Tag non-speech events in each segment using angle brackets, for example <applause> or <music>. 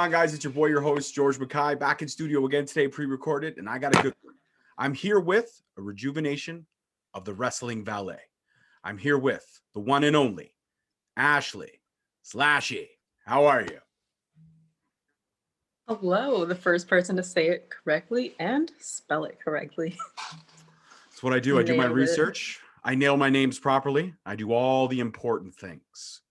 On, guys? It's your boy, your host, George Mackay, back in studio again today, pre-recorded, and I got a good one. I'm here with a rejuvenation of the wrestling valet. I'm here with the one and only Ashley Slashy. How are you? Hello, the first person to say it correctly and spell it correctly. That's what I do. I do my it. research. I nail my names properly. I do all the important things.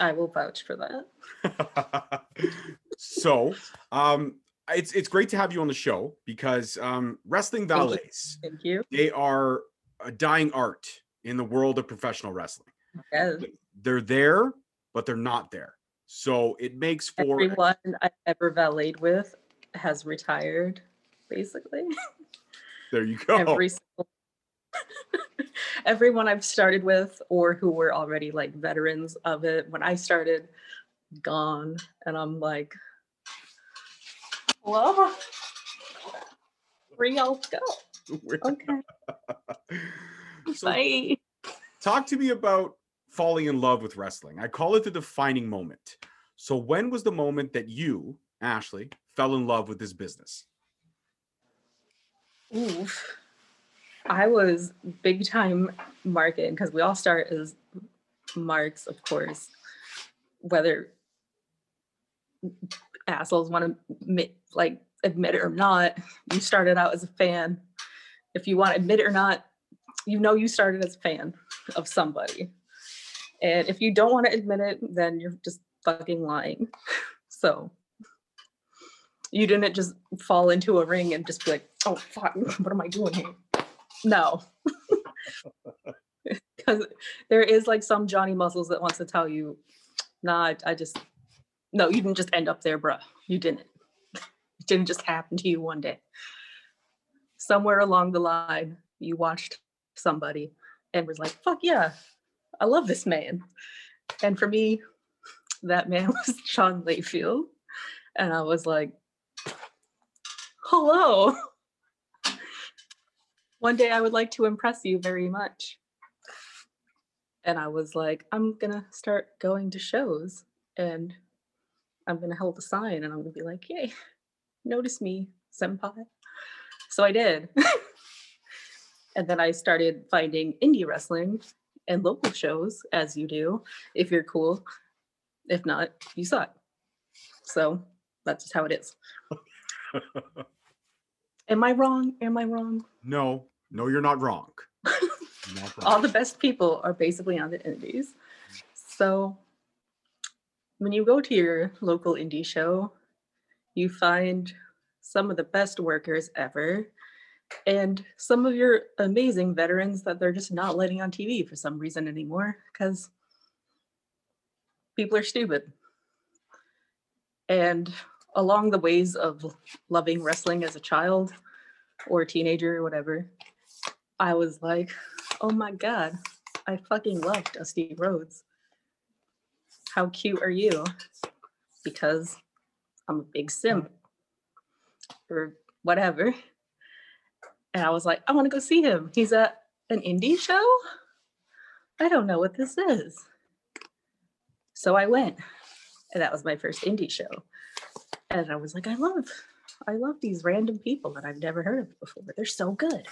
I will vouch for that. <laughs> so, um, it's it's great to have you on the show because um, wrestling valets Thank you. they are a dying art in the world of professional wrestling. Yes. They're there, but they're not there. So it makes for Everyone I've ever valeted with has retired, basically. there you go. Every single <laughs> everyone I've started with or who were already like veterans of it when I started gone and I'm like hello where y'all go <laughs> okay <laughs> so bye talk to me about falling in love with wrestling. I call it the defining moment. So when was the moment that you, Ashley, fell in love with this business? Oof. I was big time marketing because we all start as marks, of course, whether assholes want to admit, like admit it or not. You started out as a fan. If you want to admit it or not, you know you started as a fan of somebody. And if you don't want to admit it, then you're just fucking lying. <laughs> So you didn't just fall into a ring and just be like, oh fuck, <laughs> what am I doing here? No. <laughs> Because there is like some Johnny Muscles that wants to tell you, nah, I, I just no, you didn't just end up there, bruh. You didn't. It didn't just happen to you one day. Somewhere along the line, you watched somebody and was like, fuck yeah, I love this man. And for me, that man <laughs> was Sean Layfield. And I was like, hello. One day I would like to impress you very much. And I was like, I'm gonna start going to shows and I'm gonna hold a sign and I'm gonna be like, yay, <laughs> notice me, senpai. So I did. <laughs> and then I started finding indie wrestling and local shows, as you do, if you're cool. If not, you suck. So that's just how it is. <laughs> Am I wrong? Am I wrong? no, no, you're not wrong. You're not wrong. all the best people are basically on the indies. So when you go to your local indie show, you find some of the best workers ever and some of your amazing veterans that they're just not letting on TV for some reason anymore because people are stupid. And along the ways of loving wrestling as a child or a teenager or whatever, I was like, oh my god, I fucking love Dusty uh, Rhodes. How cute are you? Because I'm a big simp or whatever. And I was like, I want to go see him. He's at an indie show? I don't know what this is. So I went. And that was my first indie show. And I was like, I love, I love these random people that I've never heard of before. They're so good.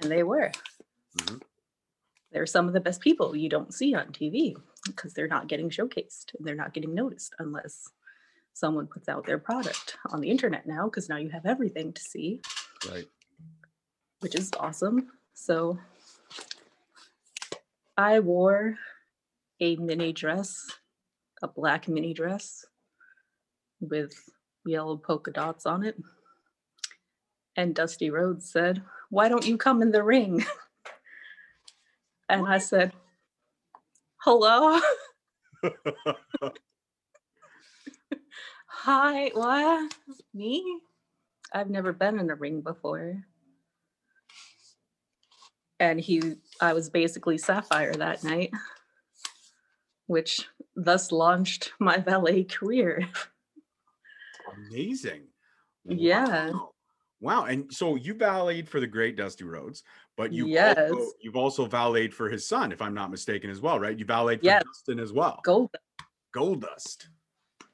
And they were. Mhm. They're some of the best people you don't see on TV because they're not getting showcased and they're not getting noticed unless someone puts out their product on the internet now because now you have everything to see, Right. which is awesome. So I wore a mini dress, a black mini dress with yellow polka dots on it. And Dusty Rhodes said, Why don't you come in the ring? <laughs> And I said, Hello? <laughs> <laughs> Hi, what? Me? I've never been in a ring before. And he, I was basically Sapphire that night, which thus launched my valet career. Amazing. Yeah. Wow. And so you valeted for the great Dusty Rhodes, but you also, Yes. you've also valeted for his son, if I'm not mistaken, as well, right? You valeted for Yes. Dustin as well. Gold. Gold Dust.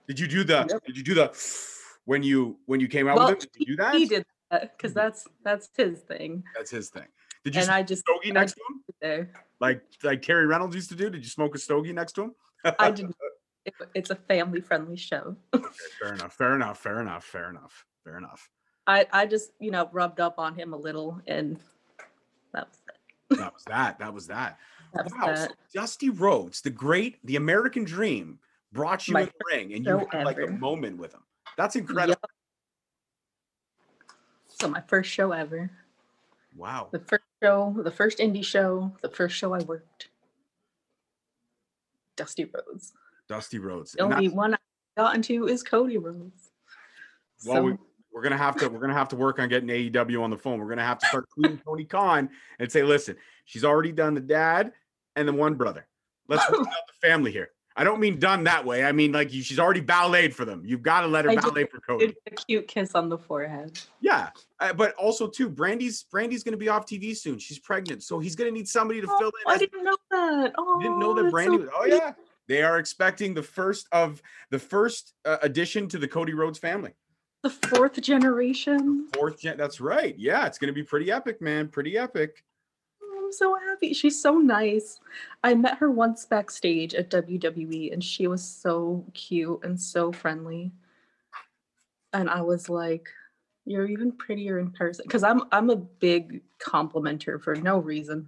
Did you do the? Yep. Did you do the? When you when you came out Well, with him, did you do that? He did that because that's that's his thing. That's his thing. Did you And smoke I just a stogie next to him, there. like like Terri Runnels used to do? Did you smoke a stogie next to him? I <laughs> didn't. It, it's a family friendly show. <laughs> Fair enough. Fair enough. Fair enough. Fair enough. Fair enough. I I just you know rubbed up on him a little, and that was it. That was that. That was that. <laughs> That was Wow. So. Dusty Rhodes, the great, the American Dream, brought you My in the ring, and you had like a moment with him. That's incredible. Yep. So my first show ever. Wow. The first show, the first indie show, the first show I worked. Dusty Rhodes. Dusty Rhodes. The only one I got into is Cody Rhodes. well, So we, we're gonna have to we're gonna have to work on getting AEW on the phone. We're gonna have to start tweeting Tony Khan and say, listen, she's already done the dad and the one brother. Let's work <laughs> out the family here. I don't mean done that way. I mean like you, she's already balleted for them. You've got to let her I did- ballet for Cody. did a cute kiss on the forehead. Yeah, uh, but also too, Brandi's Brandi's gonna be off TV soon. She's pregnant, so he's gonna need somebody to Oh, fill in. I didn't know that. Oh, didn't know that Brandi so was. Oh yeah, they are expecting the first of the first uh, addition to the Cody Rhodes family. The fourth generation. Fourth gen. That's right. Yeah, it's gonna be pretty epic, man. Pretty epic. Oh, I'm so happy. She's so nice. I met her once backstage at WWE and she was so cute and so friendly. And I was like, you're even prettier in person cuz I'm I'm a big complimenter for no reason.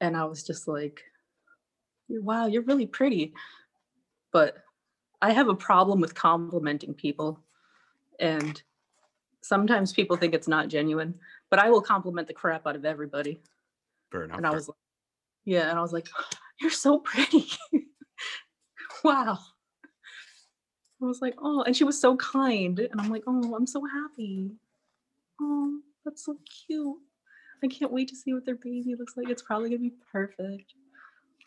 And I was just like, wow, you're really pretty. But I have a problem with complimenting people. And sometimes people think it's not genuine, but I will compliment the crap out of everybody Fair enough. and I was like, yeah, and I was like, <sighs> you're so pretty. <laughs> wow. I was like, oh, and she was so kind. And I'm like, oh, I'm so happy. Oh, that's so cute. I can't wait to see what their baby looks like. It's probably gonna be perfect.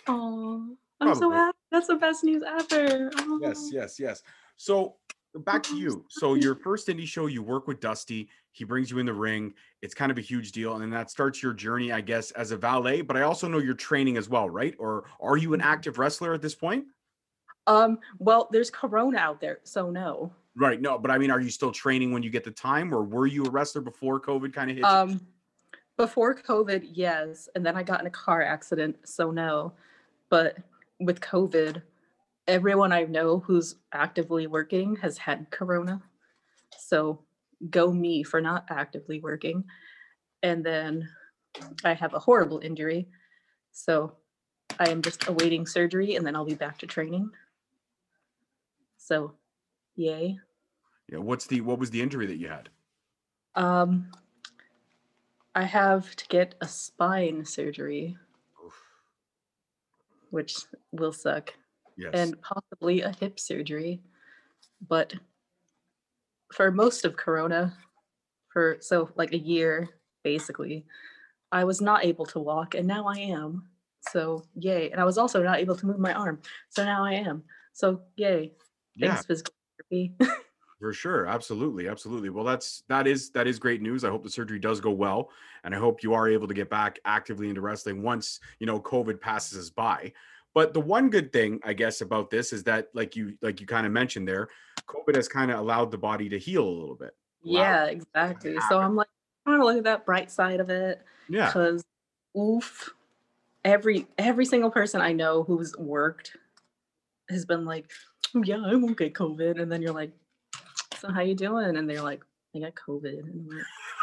Oh, I'm so happy. That's the best news ever. yes, Oh. yes, yes. So back to you. so your first indie show, you work with Dusty. He brings you in the ring. It's kind of a huge deal, and then that starts your journey, I guess, as a valet. But I also know you're training as well, right? Or are you an Mm-hmm. active wrestler at this point? Um, well, there's Corona out there, so no. Right. No, but I mean, are you still training when you get the time, or were you a wrestler before COVID kind of hit? you? Um, before COVID, yes, and then I got in a car accident, so no. But with COVID, everyone I know who's actively working has had corona. So go me for not actively working. And then I have a horrible injury. So I am just awaiting surgery and then I'll be back to training. So yay. yeah. What's the what was the injury that you had? Um, I have to get a spine surgery, Oof. which will suck, Yes. and possibly a hip surgery. But for most of Corona, for so like a year basically, I was not able to walk, and now I am. So yay! And I was also not able to move my arm, so now I am. So yay! yeah. Thanks, physical therapy. <laughs> For sure, absolutely, absolutely. Well, that's that is that is great news. I hope the surgery does go well, and I hope you are able to get back actively into wrestling once you know COVID passes us by. But the one good thing, I guess, about this is that, like you like you kind of mentioned there, COVID has kind of allowed the body to heal a little bit. Yeah, exactly. So I'm like trying to look at that bright side of it. Yeah, because oof every every single person i know who's worked has been like "Oh, yeah i won't get covid and then you're like so how you doing and they're like i got covid and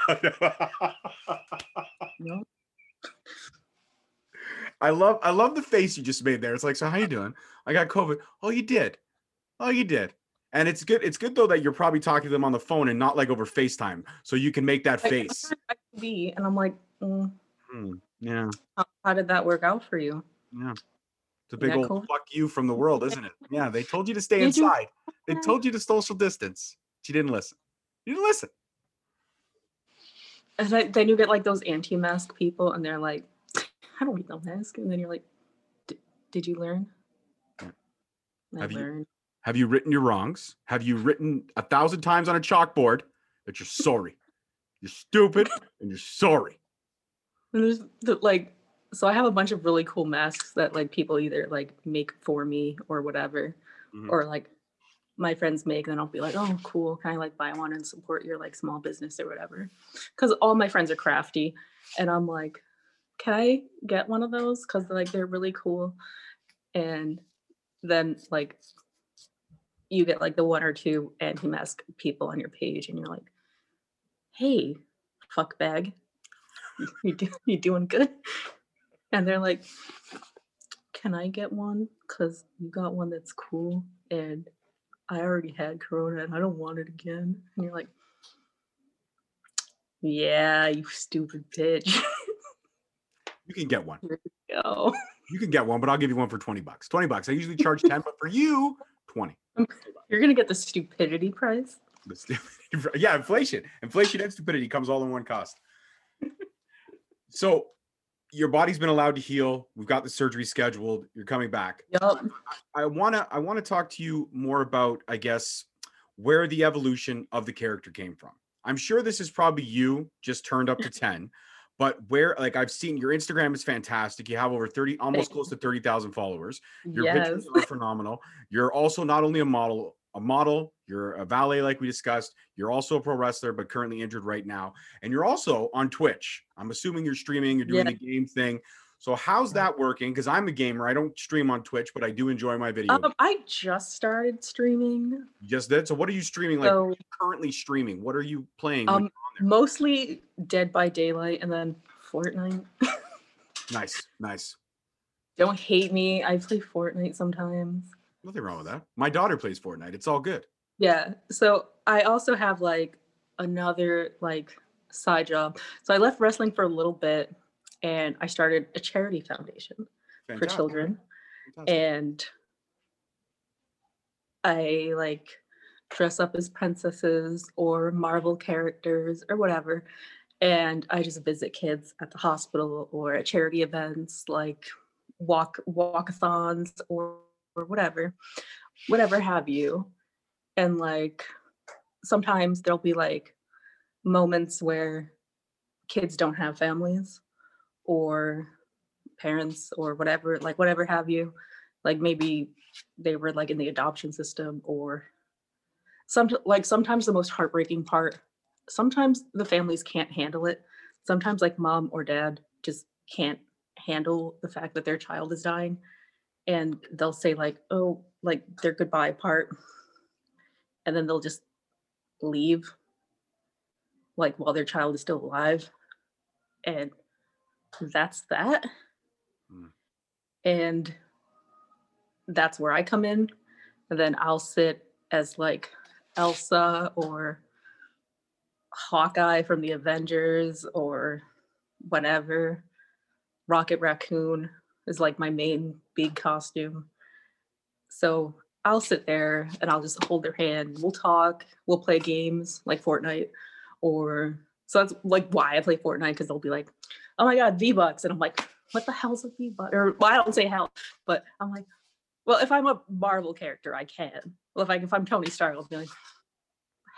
I'm like, <laughs> no I love I love the face you just made there. It's like, so how you doing? I got COVID. Oh, you did. Oh, you did. And it's good. It's good though that you're probably talking to them on the phone and not like over FaceTime, so you can make that Like, face. Be and i'm like mm, Hmm, yeah, how, how did that work out for you yeah. It's a big old COVID? fuck you from the world, isn't it? Yeah, they told you to stay Did you- inside. They told you to social distance. She didn't listen. You didn't listen. and I, then you get like those anti-mask people and they're like i don't need no mask and then you're like did you learn. I Have you- learned. Have you written your wrongs? Have you written a thousand times on a chalkboard that you're sorry? You're stupid and you're sorry. And there's the, like, so I have a bunch of really cool masks that like people either like make for me or whatever, Mhm. or like my friends make, then I'll be like, oh, cool. Can I like buy one and support your like small business or whatever? Because all my friends are crafty, and I'm like, can I get one of those? Because like they're really cool, and then like you get like the one or two anti-mask people on your page, and you're like, hey, fuck bag, <laughs> you do you doing good? And they're like, can I get one? Because you got one that's cool and I already had Corona and I don't want it again. And you're like, yeah, you stupid bitch. <laughs> You can get one. Go. <laughs> You can get one, but I'll give you one for 20 bucks. 20 bucks. I usually charge 10, but for you, 20. You're gonna get the stupidity prize. The stu- <laughs> yeah, inflation. Inflation and stupidity comes all in one cost. <laughs> So your body's been allowed to heal. We've got the surgery scheduled. You're coming back. Yup. I wanna I wanna talk to you more about, I guess, where the evolution of the character came from. I'm sure this is probably you just turned up to 10, but where like I've seen your Instagram is fantastic. You have over 30, almost close to 30,000 followers. Your Yes. pictures are phenomenal. You're also not only a model, a model, you're a valet, like we discussed. You're also a pro wrestler, but currently injured right now. And you're also on Twitch. I'm assuming you're streaming, you're doing Yeah. the game thing. So how's that working? Because I'm a gamer. I don't stream on Twitch, but I do enjoy my videos. Um, I just started streaming, You just did. So what are you streaming? Like so currently streaming? What are you playing? um, mostly Dead by Daylight and then Fortnite. Nice, nice. Don't hate me. I play Fortnite sometimes. Nothing wrong with that. My daughter plays Fortnite. It's all good. Yeah. So I also have like another like side job. So I left wrestling for a little bit and I started a charity foundation for children. fantastic. And I like dress up as princesses or Marvel characters or whatever. And I just visit kids at the hospital or at charity events like walk walkathons or, or whatever, whatever have you. And like sometimes there'll be like moments where kids don't have families or parents or whatever, like whatever have you. Like maybe they were like in the adoption system or some like sometimes the most heartbreaking part sometimes the families can't handle it. Sometimes like mom or dad just can't handle the fact that their child is dying and they'll say like oh like their goodbye part. And then they'll just leave like while their child is still alive. And that's that. Mm. and that's where i come in. And then i'll sit as like elsa or hawkeye from the avengers or whatever. Rocket raccoon is like my main big costume. So i'll sit there and i'll just hold their hand. We'll talk. We'll play games like fortnite or so that's like why i play fortnite because they'll be like oh my god v bucks. And i'm like what the hell's a v buck? Or well i don't say hell but i'm like well if i'm a marvel character i can. Well if i if i'm tony stark i'll be like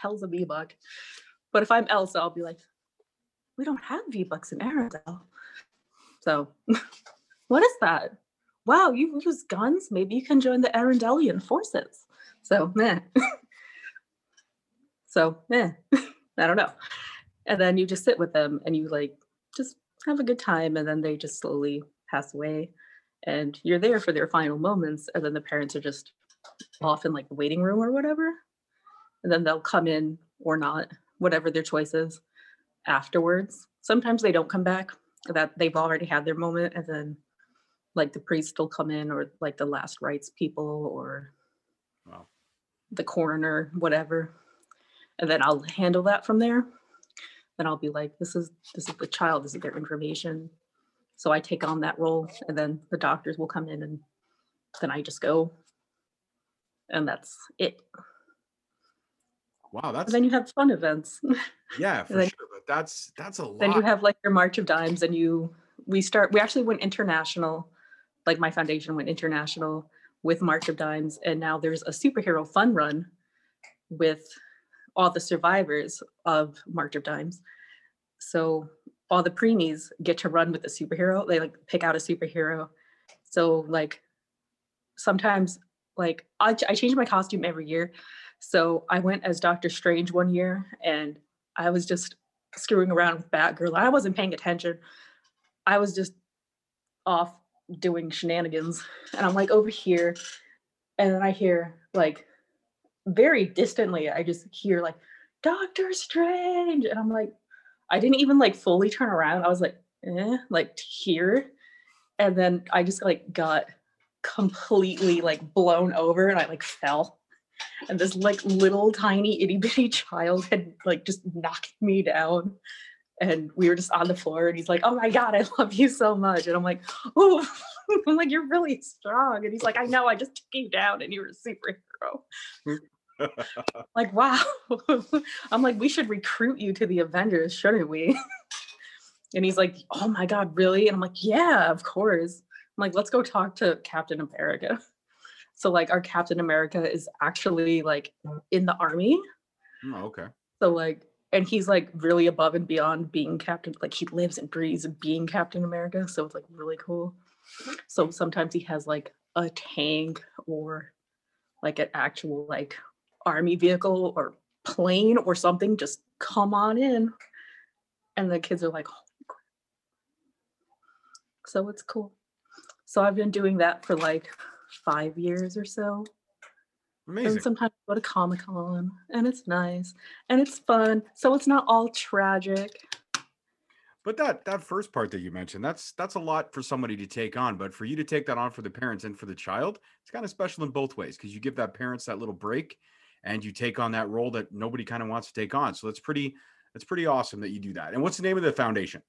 hell's a v buck. But if i'm elsa i'll be like we don't have v bucks in arendelle. So <laughs> what is that? Wow you use guns? Maybe you can join the arendellian forces. So meh. <laughs> so eh, <laughs> i don't know. And then you just sit with them and you like just have a good time and then they just slowly pass away and you're there for their final moments and then the parents are just off in like the waiting room or whatever and then they'll come in or not whatever their choice is afterwards sometimes they don't come back that they've already had their moment and then like the priest will come in or like the last rites people or Wow. the coroner whatever and then i'll handle that from there then i'll be like this is this is the child this is their information so i take on that role and then the doctors will come in and then i just go and that's it Wow, that's and then you have fun events <laughs> yeah, for then- sure. But that's that's a lot. then you have like your march of dimes and you we start we actually went international like my foundation went international with march of dimes and now there's a superhero fun run with all the survivors of march of dimes so all the preemies get to run with a superhero they like pick out a superhero so like sometimes like I, I changed my costume every year. So I went as Doctor Strange one year and I was just screwing around with Batgirl. I wasn't paying attention. I was just off doing shenanigans. And I'm like over here. And then I hear like very distantly, I just hear like Doctor Strange. And I'm like, I didn't even like fully turn around. I was like, eh, like here. And then I just like got completely like blown over and I like fell. And this like little tiny itty bitty <laughs> child had like just knocked me down. And we were just on the floor and he's like, Oh my God, I love you so much. And I'm like, Oh, <laughs> I'm like, You're really strong. And he's like, I know, I just took you down and you're a superhero. Like, wow. <laughs> I'm like, we should recruit you to the Avengers, shouldn't we? <laughs> and he's like, Oh my God, really? And I'm like, Yeah, of course. I'm like, let's go talk to Captain America. <laughs> So like our Captain America is actually like in the army. Oh, okay. So like and he's like really above and beyond being captain like he lives and breathes being captain america so it's like really cool so sometimes he has like a tank or like an actual like army vehicle or plane or something just come on in and the kids are like oh, Holy crap. so it's cool so i've been doing that for like five years or so Amazing. and sometimes I go to Comic Con and it's nice and it's fun. So it's not all tragic. But that that first part that you mentioned, that's that's a lot for somebody to take on. But for you to take that on for the parents and for the child, it's kind of special in both ways because you give that parents that little break and you take on that role that nobody kind of wants to take on. So that's pretty that's pretty awesome that you do that. And what's the name of the foundation?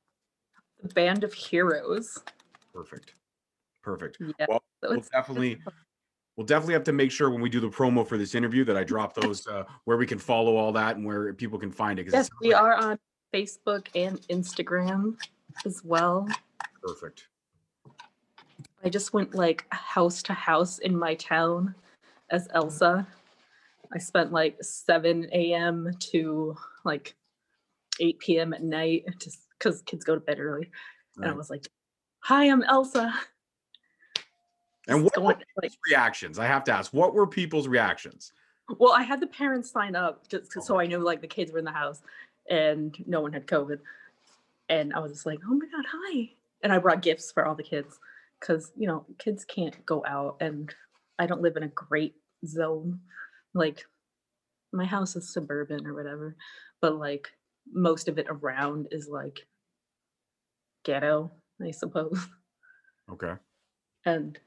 The Band of Heroes. Perfect. Perfect. Yeah. Well, so we'll definitely we'll definitely have to make sure when we do the promo for this interview that I drop those uh, where we can follow all that and where people can find it. Yes, we like- are on Facebook and Instagram as well. perfect. I just went like house to house in my town as Elsa. I spent like 7 a.m. to like 8 p.m. at night just because kids go to bed early. And I was like, Hi, I'm Elsa. And what were going, like reactions? I have to ask, what were people's reactions? Well, I had the parents sign up just so I knew like the kids were in the house and no one had COVID. And I was just like, oh my God, hi. And I brought gifts for all the kids because, you know, kids can't go out and I don't live in a great zone. Like my house is suburban or whatever, but like most of it around is like ghetto, I suppose. <laughs> Okay. and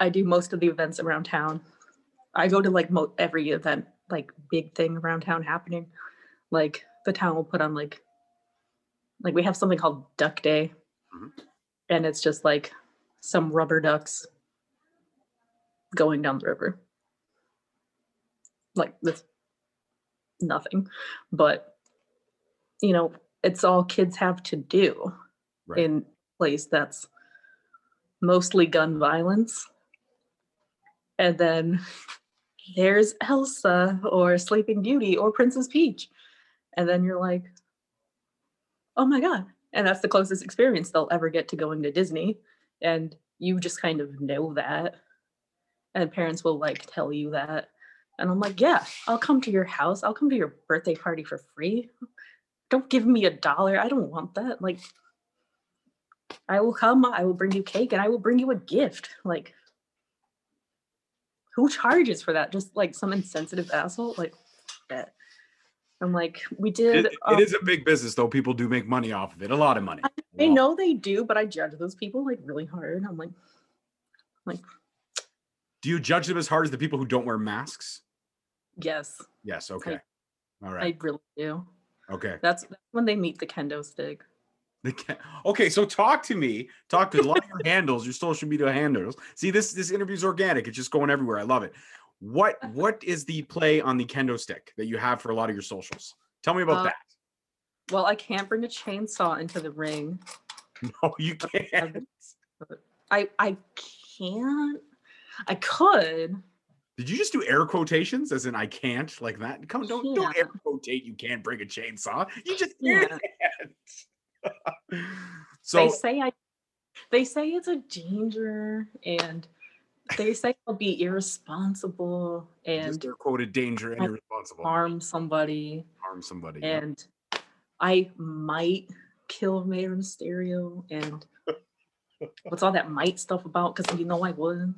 I do most of the events around town. I go to like mo- every event, like big thing around town happening. Like the town will put on like, like we have something called Duck Day, Mhm. and it's just like some rubber ducks going down the river. Like this, nothing, but you know, it's all kids have to do Right. in place that's mostly gun violence. And then <laughs> there's Elsa or Sleeping Beauty or Princess Peach. And then you're like, oh my God. And that's the closest experience they'll ever get to going to Disney. And you just kind of know that. And parents will like tell you that. And I'm like, yeah, I'll come to your house. I'll come to your birthday party for free. Don't give me a dollar. I don't want that. Like, I will come, I will bring you cake, and I will bring you a gift. Like, who charges for that? Just like some insensitive asshole? Like, that. I'm like, we did. It, um, it is a big business, though. People do make money off of it. A lot of money. I know they do, but I judge those people like really hard. I'm like, like, Do you judge them as hard as the people who don't wear masks? Yes, Yes. Okay. All right. I really do. Okay. That's, that's when they meet the kendo stick. They can't- Okay, so talk to me. Talk to a lot of your handles, your social media handles. See, this this interview is organic. It's just going everywhere. I love it. What <laughs> what is the play on the kendo stick that you have for a lot of your socials? Tell me about Uh, that. Well, I can't bring a chainsaw into the ring. <laughs> No, you can't. I I can't. I could. Did you just do air quotations as in I can't like that? Come don't don't air quotate. You can't bring a chainsaw. You just Yeah. <laughs> can't. <laughs> so they say I they say it's a danger and they say I'll be irresponsible and they're quoted danger and irresponsible. harm somebody, Harm somebody. yeah. and I might kill Mayor Mysterio. And <laughs> what's all that might stuff about? Because you know I would.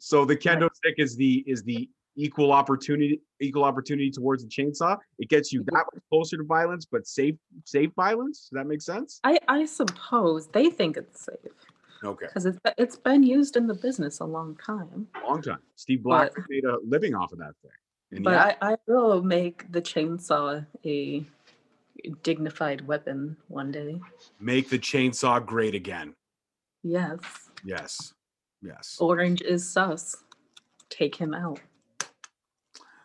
So the kendo stick is the is the equal opportunity equal opportunity towards the chainsaw. It gets you that much closer to violence, but safe safe violence. Does that make sense? I I suppose they think it's safe Okay, because it's it's been used in the business a long time. long time. Steve Black But- made a living off of that thing. And But yeah, I, I will make the chainsaw a dignified weapon one day. make the chainsaw great again. Yes. Yes, yes. Orange is sus. Take him out.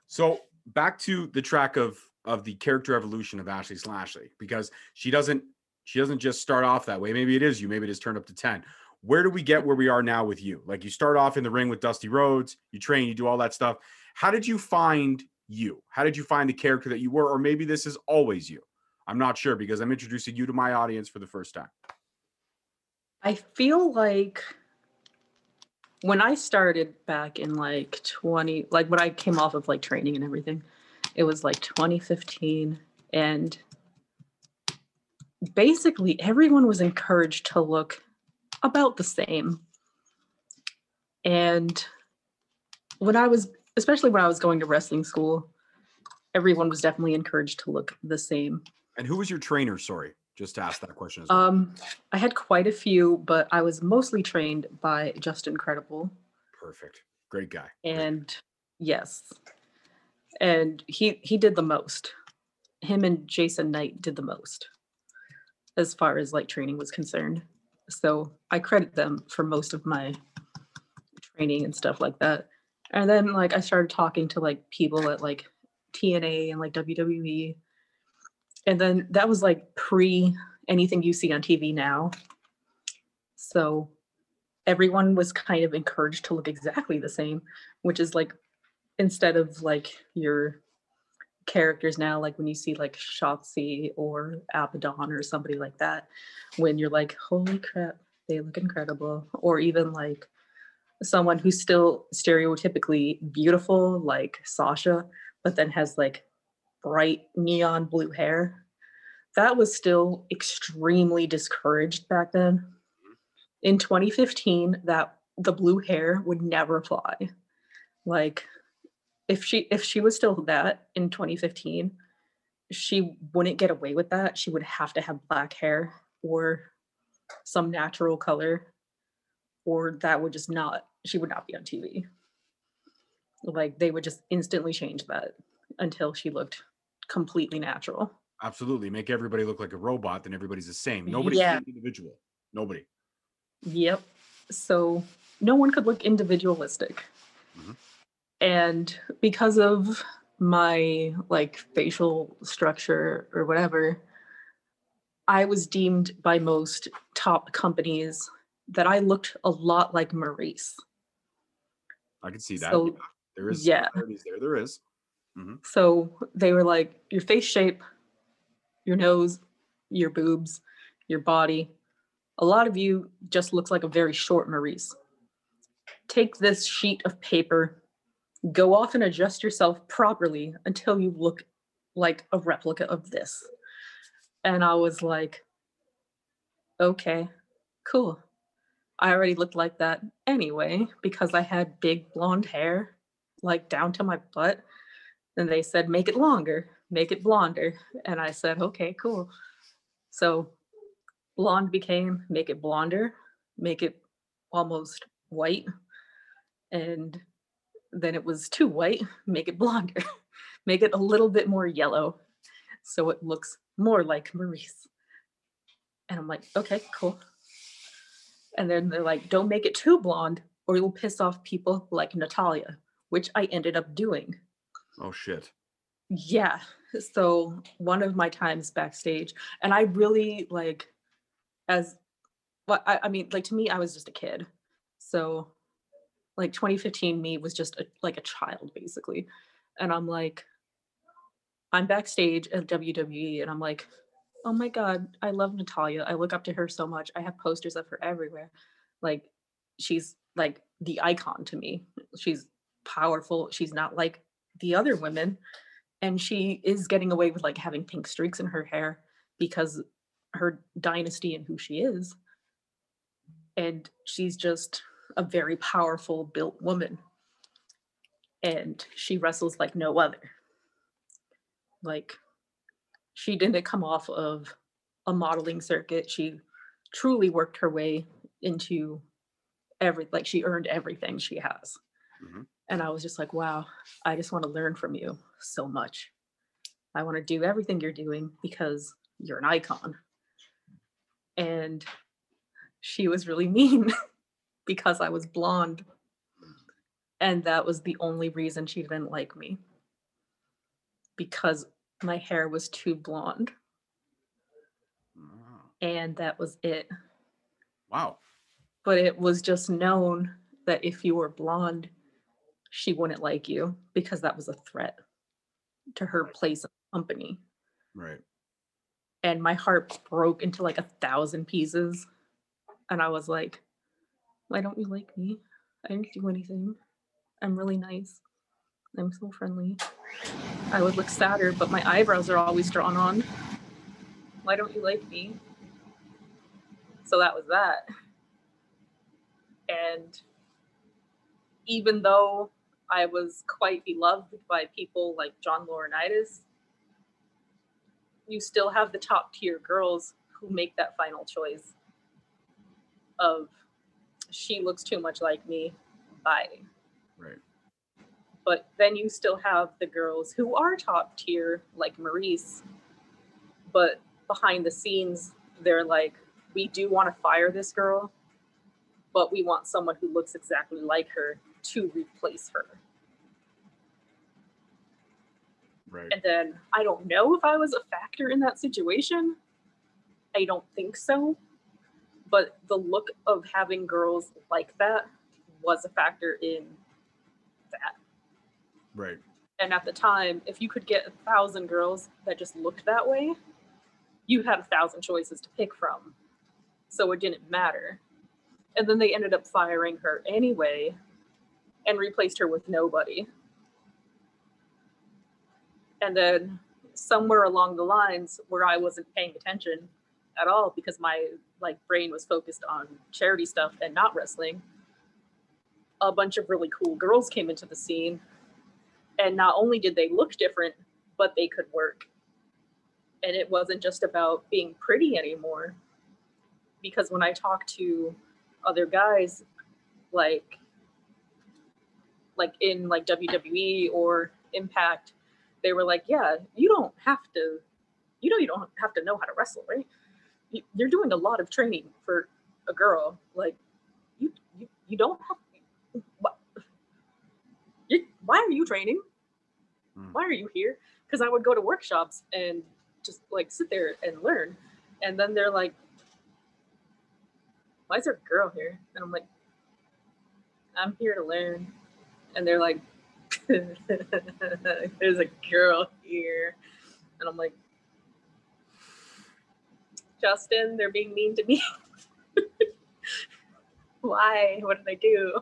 So back to the track of of the character evolution of Ashley Slashley because she doesn't she doesn't just start off that way. Maybe it is you. Maybe it is turned up to ten. Where do we get where we are now with you? Like you start off in the ring with Dusty Rhodes, you train, you do all that stuff. How did you find you? How did you find the character that you were? Or maybe this is always you. I'm not sure because I'm introducing you to my audience for the first time. I feel like when I started back in like 20, like when I came off of like training and everything, it was like 2015. And basically everyone was encouraged to look about the same. And when I was, especially when I was going to wrestling school, everyone was definitely encouraged to look the same. And who was your trainer? Sorry, just to ask that question as well. Um, I had quite a few, but I was mostly trained by Justin Credible. Perfect. Great guy. Great. And yes. And he he did the most. Him and Jason Knight did the most as far as like training was concerned. So I credit them for most of my training and stuff like that. And then like I started talking to like people at like TNA and like WWE. And then that was like pre anything you see on TV now. So everyone was kind of encouraged to look exactly the same, which is like instead of like your characters now, like when you see like Shotzi or Abaddon or somebody like that, when you're like, holy crap, they look incredible. Or even like someone who's still stereotypically beautiful, like Sasha, but then has like bright neon blue hair. That was still extremely discouraged back then. Mm-hmm. In 2015, that the blue hair would never fly. Like if she if she was still that in 2015, she wouldn't get away with that. She would have to have black hair or some natural color or that would just not she would not be on TV. Like they would just instantly change that until she looked completely natural. Absolutely. Make everybody look like a robot, then everybody's the same. Nobody's Yeah. individual. Nobody. Yep. So no one could look individualistic. Mhm. And because of my like facial structure or whatever, I was deemed by most top companies that I looked a lot like Maryse. I can see that. So, yeah. There is yeah. there. There is. Mm-hmm. So they were like, your face shape, your nose, your boobs, your body. A lot of you just looks like a very short Maryse. Take this sheet of paper, go off and adjust yourself properly until you look like a replica of this. And I was like, okay, cool. I already looked like that anyway because I had big blonde hair, like down to my butt. And they said, make it longer, make it blonder. And I said, okay, cool. So blonde became make it blonder, make it almost white. And then it was too white, make it blonder, <laughs> make it a little bit more yellow. So it looks more like Maryse. And I'm like, okay, cool. And then they're like, don't make it too blonde or you'll piss off people like Natalya, which I ended up doing. Oh shit. Yeah. So one of my times backstage, and I really like, as well, I, I mean, like to me, I was just a kid. So, like 2015, me was just a, like a child basically. And I'm like, I'm backstage at WWE, and I'm like, oh my god, I love Natalya. I look up to her so much. I have posters of her everywhere. Like she's like the icon to me. She's powerful. She's not like the other women. And she is getting away with like having pink streaks in her hair because her dynasty and who she is. And she's just a very powerful built woman. And she wrestles like no other. Like she didn't come off of a modeling circuit. She truly worked her way into every like she earned everything she has. Mhm. And I was just like, wow, I just want to learn from you so much. I want to do everything you're doing because you're an icon. And she was really <laughs> mean because I was blonde. And that was the only reason she didn't like me. Because my hair was too blonde. Oh, And that was it. Wow. But it was just known that if you were blonde, she wouldn't like you because that was a threat to her place the company. Right. And my heart broke into like a thousand pieces. And I was like, why don't you like me? I didn't do anything. I'm really nice. I'm so friendly. I would look sadder, but my eyebrows are always drawn on. Why don't you like me? So that was that. And even though I was quite beloved by people like John Laurinaitis, you still have the top tier girls who make that final choice of she looks too much like me, bye. Right. But then you still have the girls who are top tier, like Maryse, but behind the scenes, they're like, we do want to fire this girl, but we want someone who looks exactly like her to replace her. Right. And then I don't know if I was a factor in that situation. I don't think so. But the look of having girls like that was a factor in that. Right. And at the time, if you could get a thousand girls that just looked that way, you had a thousand choices to pick from. So it didn't matter. And then they ended up firing her anyway and replaced her with nobody. And then somewhere along the lines where I wasn't paying attention at all because my like brain was focused on charity stuff and not wrestling, a bunch of really cool girls came into the scene. And not only did they look different but they could work. And it wasn't just about being pretty anymore. Because when i talk to other guys like like in like wwe or impact they were like yeah you don't have to you know you don't have to know how to wrestle right? You- you're doing a lot of training for a girl like you you, you don't have what you, why are you training? Mm. why are you here? Because i would go to workshops and just like sit there and learn. And then they're like why is there a girl here? And i'm like i'm here to learn and they're like <laughs> there's a girl here. And i'm like justin they're being mean to me. <laughs> Why? What did i do?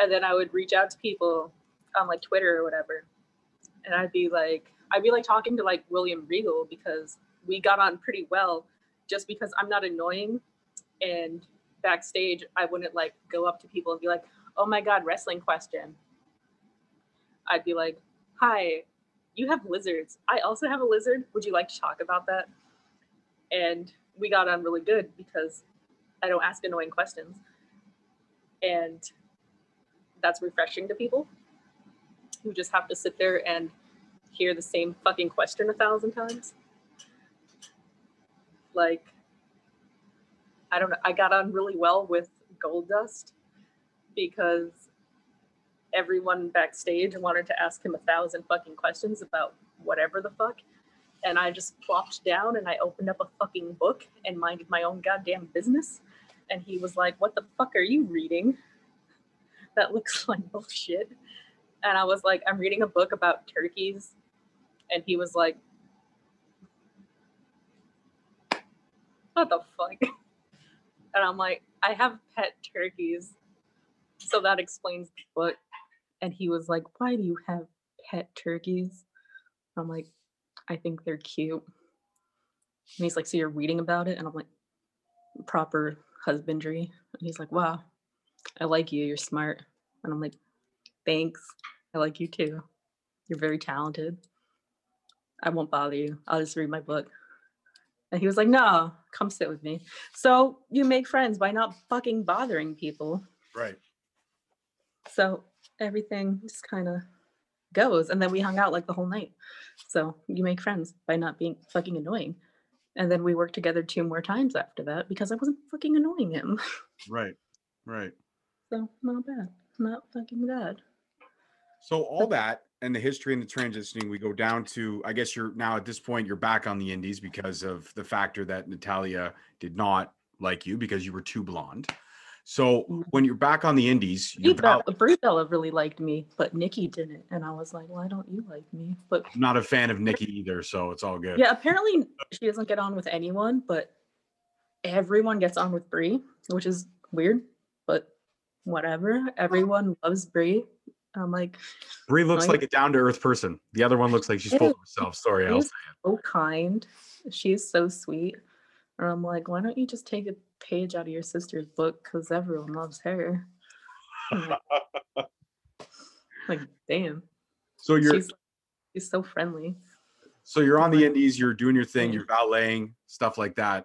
And then i would reach out to people on like twitter or whatever. And i'd be like i'd be like talking to like william regal because we got on pretty well just because i'm not annoying. And backstage i wouldn't like go up to people and be like oh my god wrestling question. I'd be like hi you have lizards. I also have a lizard. Would you like to talk about that? And we got on really good because i don't ask annoying questions. And that's refreshing to people who just have to sit there and hear the same fucking question a thousand times. Like I don't know. I got on really well with Gold Dust because everyone backstage wanted to ask him a thousand fucking questions about whatever the fuck. And I just plopped down and I opened up a fucking book and minded my own goddamn business. And he was like, What the fuck are you reading? That looks <laughs> like bullshit. And I was like, I'm reading a book about turkeys. And he was like, what the fuck? <laughs> And I'm like, I have pet turkeys. So that explains the book. And he was like, Why do you have pet turkeys? I'm like, I think they're cute. And he's like, So you're reading about it? And I'm like, Proper husbandry. And he's like, Wow, I like you. You're smart. And I'm like, Thanks. I like you too. You're very talented. I won't bother you. I'll just read my book. And he was like, No, come sit with me. So you make friends by not fucking bothering people. Right. So everything just kind of goes. And then we hung out like the whole night. So you make friends by not being fucking annoying. And then we worked together two more times after that because I wasn't fucking annoying him. <laughs> Right. Right. So not bad. Not fucking bad. So all that and the history and the transitioning, we go down to I guess you're now at this point you're back on the indies because of the factor that Natalya did not like you because you were too blonde. So Mhm. when you're back on the indies, you're Bella, Bella really liked me, but Nikki didn't. And I was like, why don't you like me? But I'm not a fan of Nikki either, so it's all good. yeah, apparently she doesn't get on with anyone, but everyone gets on with Brie, which is weird, but whatever. Everyone loves Brie. I'm like, Brie looks Right. like a down to earth person. The other one looks like she's full of herself. Sorry, I'll She's so kind. She is so sweet. And I'm like, why don't you just take a page out of your sister's book? Because everyone loves her. Like, <laughs> like, damn. So you're She's she's so friendly. so you're on the indies, you're doing your thing, you're valeting, stuff like that.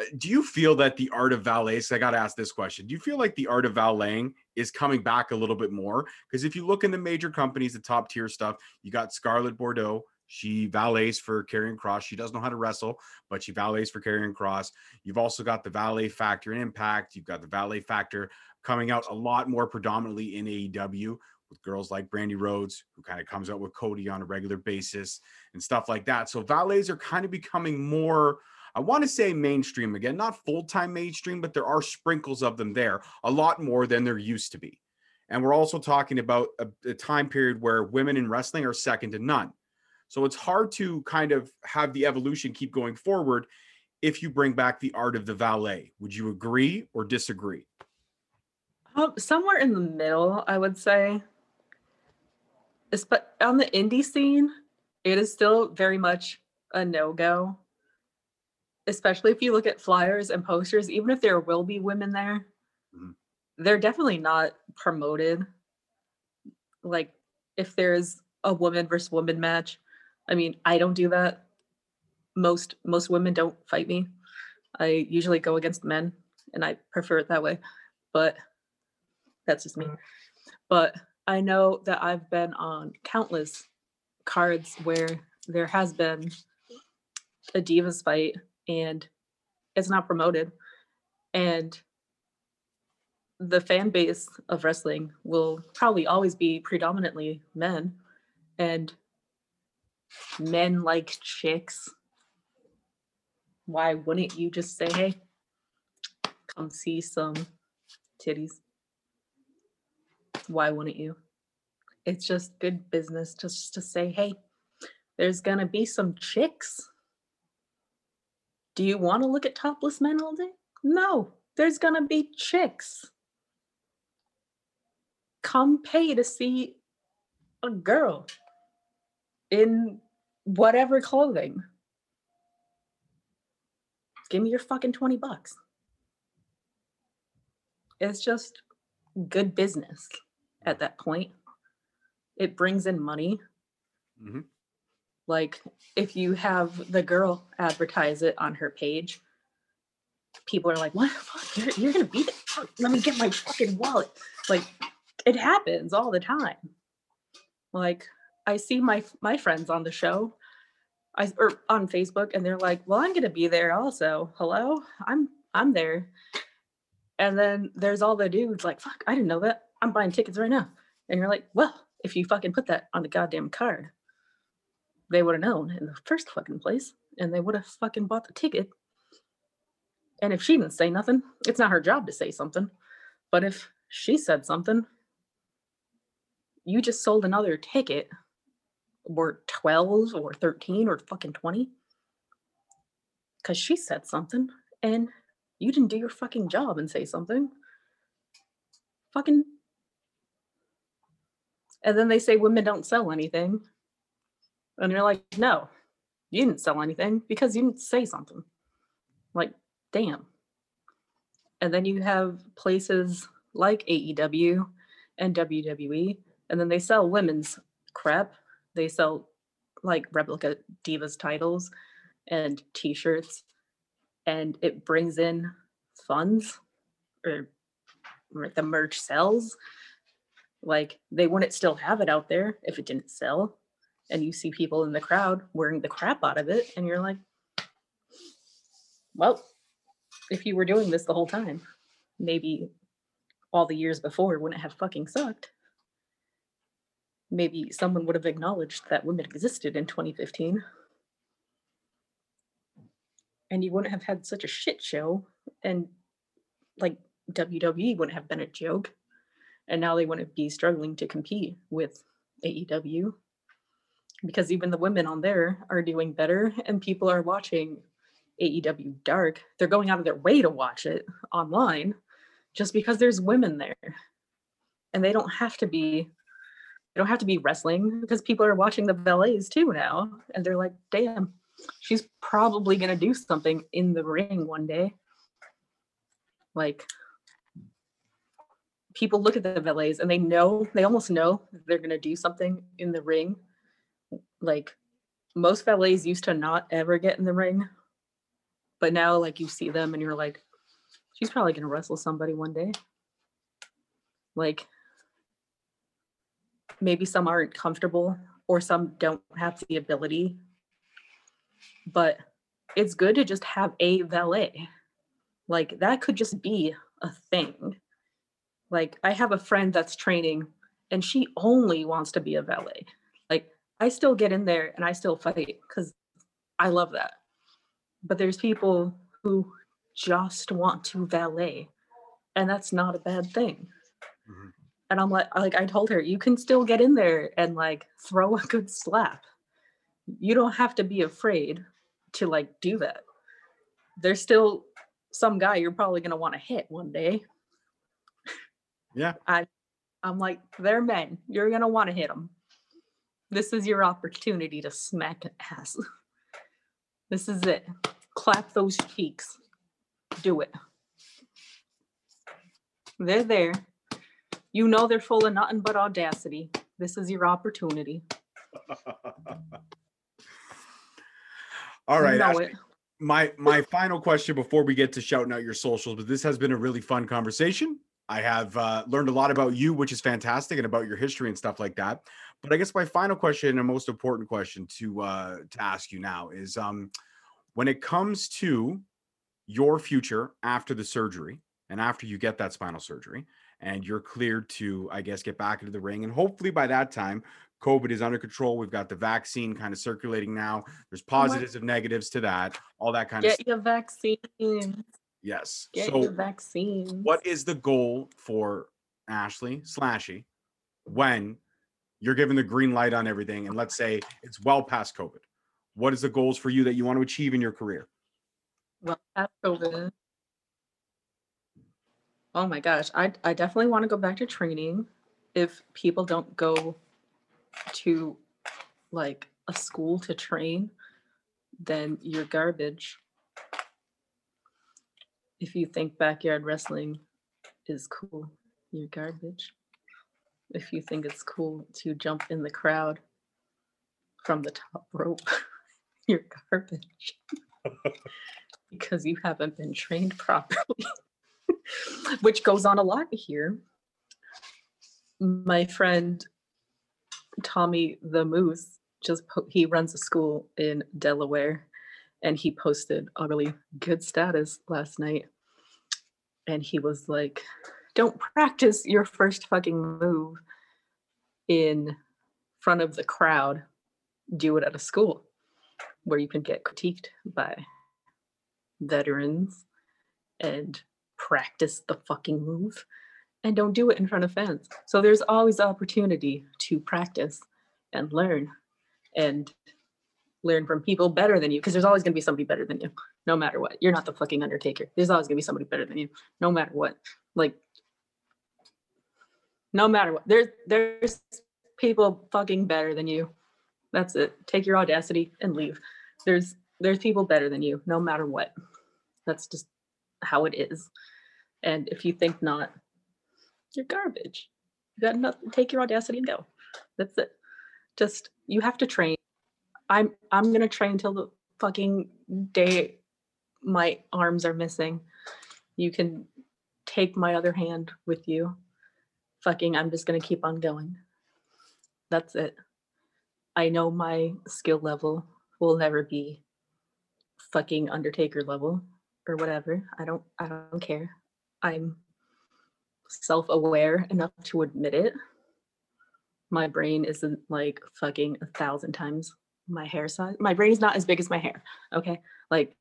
Uh, Do you feel that the art of valet? So I got to ask this question: Do you feel like the art of valeting is coming back a little bit more? Because if you look in the major companies, the top tier stuff, you got Scarlett Bordeaux. She valets for Karrion Cross. She doesn't know how to wrestle, but she valets for Karrion Cross. You've also got the valet factor in Impact. You've got the valet factor coming out a lot more predominantly in AEW with girls like Brandi Rhodes, who kind of comes out with Cody on a regular basis and stuff like that. So valets are kind of becoming more, I want to say mainstream again, not full time mainstream, but there are sprinkles of them there, a lot more than there used to be. And we're also talking about a, a time period where women in wrestling are second to none. So it's hard to kind of have the evolution keep going forward if you bring back the art of the valet. Would you agree or disagree? Um, somewhere in the middle, I would say. But on the indie scene, it is still very much a no go. Especially if you look at flyers and posters, even if there will be women there, Mhm. they're definitely not promoted. Like if there's a woman versus woman match, I mean, I don't do that. Most most women don't fight me. I usually go against men, and I prefer it that way. But that's just me. Mm. But I know that I've been on countless cards where there has been a divas fight and it's not promoted. And the fan base of wrestling will probably always be predominantly men. And men like chicks. Why wouldn't you just say, hey, come see some titties? Why wouldn't you? It's just good business just to say, hey, there's gonna be some chicks. Do you want to look at topless men all day? No, there's gonna be chicks. Come pay to see a girl in whatever clothing. Give me your fucking 20 bucks. It's just good business at that point. It brings in money. Mhm. Like if you have the girl advertise it on her page, people are like, "What? The fuck, you're, you're gonna be there? Fuck, Let me get my fucking wallet." Like it happens all the time. Like I see my my friends on the show, I or er, on Facebook, and they're like, "Well, I'm gonna be there also. Hello, I'm I'm there." And then there's all the dudes like, "Fuck, I didn't know that. I'm buying tickets right now." And you're like, "Well, if you fucking put that on the goddamn card, they would have known in the first fucking place, and they would have fucking bought the ticket." And if she didn't say nothing, it's not her job to say something. But if she said something, you just sold another ticket or 12 or 13 or fucking 20 because she said something and you didn't do your fucking job and say something. Fucking. And then they say women don't sell anything. And you're like, no, you didn't sell anything because you didn't say something. Like, damn. And then you have places like AEW and WWE, and then they sell women's crap. They sell like replica divas titles and t-shirts and it brings in funds or, the merch sells. Like they wouldn't still have it out there if it didn't sell and you see people in the crowd wearing the crap out of it and you're like well if you were doing this the whole time maybe all the years before wouldn't have fucking sucked maybe someone would have acknowledged that women existed in 2015 and you wouldn't have had such a shit show and like WWE wouldn't have been a joke. And now they wouldn't be struggling to compete with AEW because even the women on there are doing better and people are watching AEW Dark. They're going out of their way to watch it online just because there's women there. And they don't have to be don't have to be wrestling because people are watching the valets too now and they're like damn she's probably going to do something in the ring one day. Like people look at the valets and they know they almost know they're going to do something in the ring. Like most valets used to not ever get in the ring but now like you see them and you're like she's probably going to wrestle somebody one day. Like maybe some aren't comfortable or some don't have the ability. But it's good to just have a valet. Like that could just be a thing. Like i have a friend that's training and she only wants to be a valet. Like i still get in there and i still fight because i love that. But there's people who just want to valet and that's not a bad thing. Mhm. And i'm like like i told her you can still get in there and like throw a good slap. You don't have to be afraid to like do that. There's still some guy you're probably going to want to hit one day. Yeah. I, I'm like they're men. You're going to want to hit them this is your opportunity to smack an ass. This is it. Clap those cheeks. Do it. They're there you know they're full of nothing but audacity this is your opportunity <laughs> All right. Know Ashley, it. my my final question before we get to shouting out your socials, but this has been a really fun conversation. I have uh, learned a lot about you, which is fantastic, and about your history and stuff like that. But I guess my final question and most important question to uh, to ask you now is, um, when it comes to your future after the surgery and after you get that spinal surgery, and you're cleared to, I guess, get back into the ring, and hopefully by that time, COVID is under control. We've got the vaccine kind of circulating now. There's Oh positives and negatives to that, all that kind of Get your vaccine. Yes. Get so, your vaccine. what is the goal for Ashley Slashy when you're given the green light on everything? And let's say it's well past COVID. What is the goals for you that you want to achieve in your career? Well, past COVID. Oh my gosh, I I definitely want to go back to training. If people don't go to like a school to train, then you're garbage. If you think backyard wrestling is cool, you're garbage. If you think it's cool to jump in the crowd from the top rope, <laughs> you're garbage <laughs> because you haven't been trained properly, <laughs> which goes on a lot here. My friend Tommy the Moose just po- he runs a school in Delaware, and he posted a really good status last night, and he was like, "Don't practice your first fucking move in front of the crowd. Do it at a school." Where you can get critiqued by veterans and practice the fucking move and don't do it in front of fans. So there's always opportunity to practice and learn. And learn from people better than you because there's always going to be somebody better than you no matter what. You're not the fucking undertaker. There's always going to be somebody better than you no matter what. Like no matter what. There's there's people fucking better than you. That's it. Take your audacity and leave. There's there's people better than you no matter what. That's just how it is and if you think not you're garbage. You got nothing take your audacity and go. That's it. Just you have to train. I'm i'm gonna train till the fucking day my arms are missing. You can take my other hand with you. Fucking i'm just gonna keep on going. That's it. I know my skill level will never be fucking undertaker level or whatever. I don't i don't care i'm self-aware enough to admit it. My brain isn't like fucking a thousand times my hair size. My brain's not as big as my hair okay? Like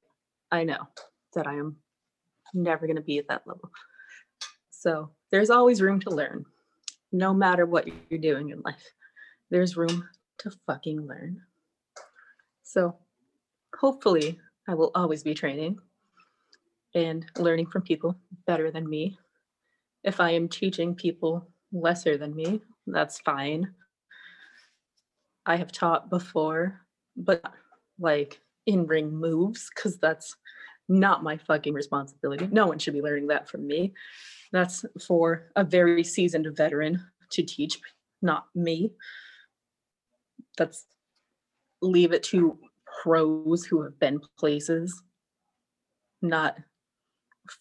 i know that i am never going to be at that level. So there's always room to learn no matter what you're doing in life. There's room to fucking learn. So hopefully i will always be training and learning from people better than me if I am teaching people lesser than me, that's fine. I have taught before, but like in ring moves, because that's not my fucking responsibility. No one should be learning that from me. That's for a very seasoned veteran to teach, not me. That's leave it to pros who have been places, not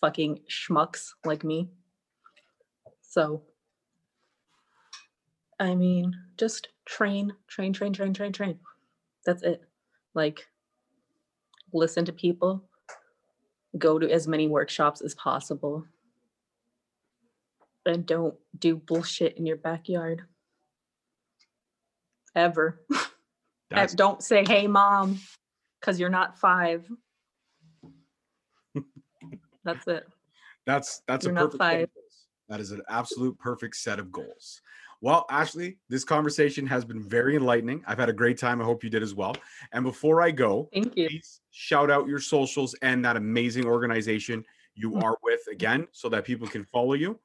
fucking schmucks like me. So, I mean, just train, train, train, train, train, train. That's it. Like, listen to people, go to as many workshops as possible, and don't do bullshit in your backyard. Ever. <laughs> Don't say, hey, mom, because you're not five. That's it. that's that's You're a perfect set five. That is an absolute perfect set of goals. Well, Ashley, this conversation has been very enlightening. I've had a great time. I hope you did as well. And before I go, Thank you. please shout out your socials and that amazing organization you Mm. are with again so that people can follow you.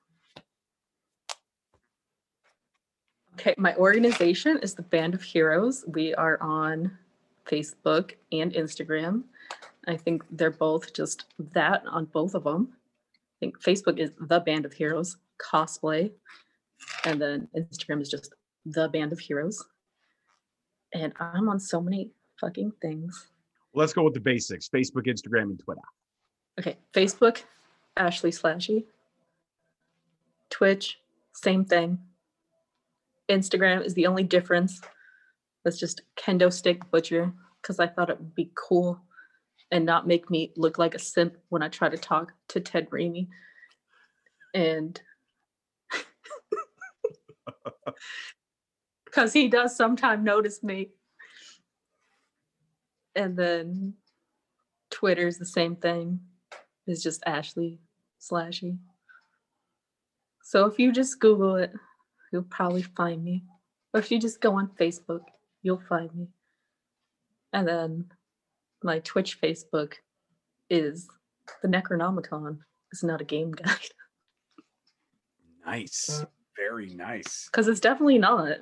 Okay, my organization is the Band of Heroes. We are on Facebook and Instagram. I think they're both just that on both of them. I think Facebook is the Band of Heroes cosplay, and then Instagram is just the Band of Heroes. And I'm on so many fucking things. Let's go with the basics Facebook, Instagram, and Twitter. Okay, Facebook, Ashley Slashy. Twitch, same thing. Instagram is the only difference. That's just kendo stick butcher because I thought it would be cool and not make me look like a simp when I try to talk to Ted Raimi. And <laughs> because he does sometimes notice me. And then Twitter's the same thing. It's just Ashley Slashy. So if you just Google it, you'll probably find me. Or if you just go on Facebook, you'll find me. And then my Twitch Facebook is the Necronomicon. It's not a game <laughs> guide. Nice. Very nice. Because it's definitely not.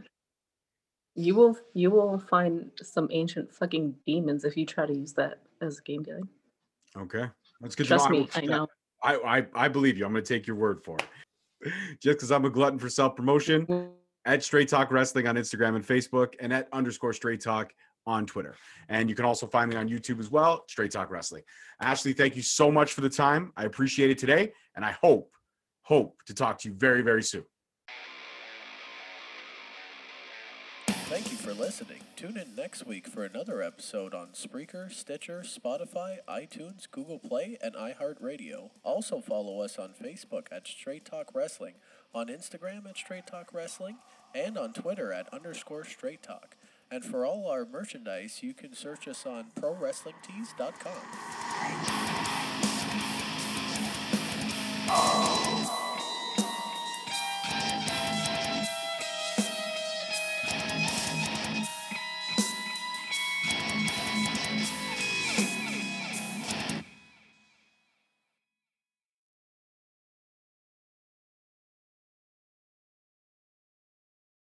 You will you will find some ancient fucking demons if you try to use that as a game guide. Okay. That's good Trust to. I me, I know. I, I, I believe you. I'm going to take your word for it. <laughs> Just because I'm a glutton for self promotion, mm-hmm. at Straight Talk Wrestling on Instagram and Facebook, and at underscore Straight Talk on Twitter. And you can also find me on YouTube as well, Straight Talk Wrestling. Ashley, thank you so much for the time. I appreciate it today, and I hope, hope to talk to you very, very soon. Thank you for listening. Tune in next week for another episode on Spreaker, Stitcher, Spotify, iTunes, Google Play, and iHeartRadio. Also follow us on Facebook at Straight Talk Wrestling, on Instagram at Straight Talk Wrestling, and on Twitter at underscore Straight Talk. And for all our merchandise, you can search us on ProWrestlingTees.com. Oh.